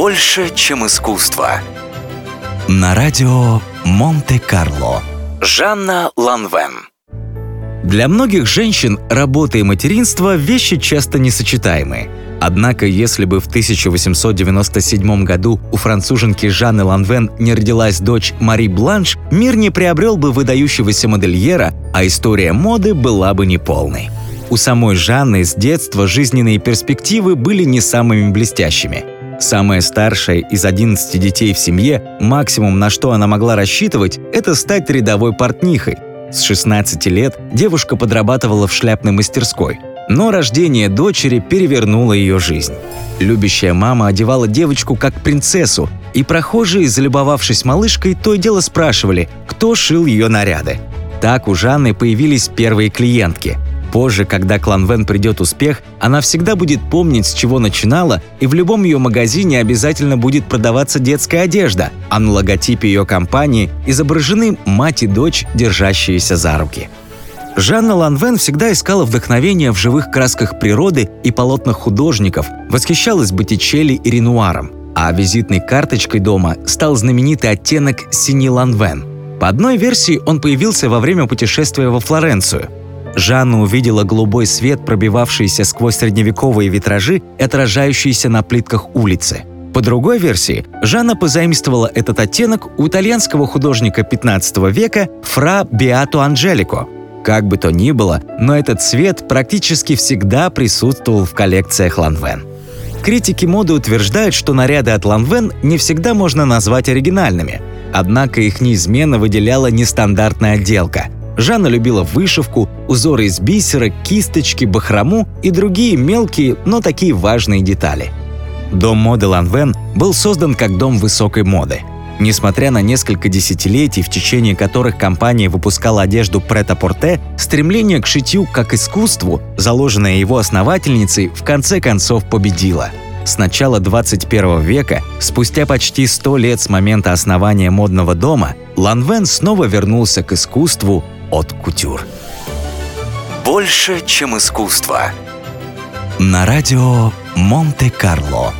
Больше, чем искусство. На радио Монте-Карло. Жанна Ланвен. Для многих женщин работа и материнство – вещи часто несочетаемые. Однако, если бы в 1897 году у француженки Жанны Ланвен не родилась дочь Мари Бланш, мир не приобрел бы выдающегося модельера, а история моды была бы неполной. У самой Жанны с детства жизненные перспективы были не самыми блестящими. Самая старшая из 11 детей в семье, максимум на что она могла рассчитывать, это стать рядовой портнихой. С 16 лет девушка подрабатывала в шляпной мастерской. Но рождение дочери перевернуло ее жизнь. Любящая мама одевала девочку как принцессу, и прохожие, залюбовавшись малышкой, то и дело спрашивали, кто шил ее наряды. Так у Жанны появились первые клиентки – Позже, когда клан Вен придет успех, она всегда будет помнить, с чего начинала, и в любом ее магазине обязательно будет продаваться детская одежда, а на логотипе ее компании изображены мать и дочь, держащиеся за руки. Жанна Ланвен всегда искала вдохновение в живых красках природы и полотнах художников, восхищалась Боттичелли и Ренуаром, а визитной карточкой дома стал знаменитый оттенок синий Ланвен. По одной версии он появился во время путешествия во Флоренцию – Жанна увидела голубой свет, пробивавшийся сквозь средневековые витражи и отражающиеся на плитках улицы. По другой версии, Жанна позаимствовала этот оттенок у итальянского художника 15 века Фра Биато Анджелико. Как бы то ни было, но этот цвет практически всегда присутствовал в коллекциях Ланвен. Критики моды утверждают, что наряды от Ланвен не всегда можно назвать оригинальными, однако их неизменно выделяла нестандартная отделка – Жанна любила вышивку, узоры из бисера, кисточки, бахрому и другие мелкие, но такие важные детали. Дом моды Ланвен был создан как дом высокой моды. Несмотря на несколько десятилетий, в течение которых компания выпускала одежду прет-а-порте, стремление к шитью как искусству, заложенное его основательницей, в конце концов победило. С начала 21 века, спустя почти 100 лет с момента основания модного дома, Ланвен снова вернулся к искусству от кутюр. Больше, чем искусство. На радио Монте-Карло.